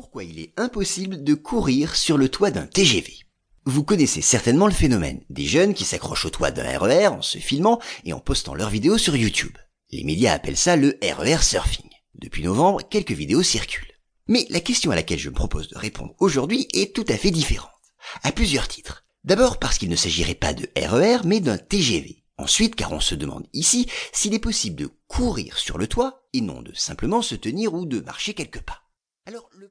Pourquoi il est impossible de courir sur le toit d'un TGV Vous connaissez certainement le phénomène des jeunes qui s'accrochent au toit d'un RER en se filmant et en postant leurs vidéos sur YouTube. Les médias appellent ça le RER surfing. Depuis novembre, quelques vidéos circulent. Mais la question à laquelle je me propose de répondre aujourd'hui est tout à fait différente. À plusieurs titres. D'abord parce qu'il ne s'agirait pas de RER mais d'un TGV. Ensuite car on se demande ici s'il est possible de courir sur le toit et non de simplement se tenir ou de marcher quelques pas. Alors le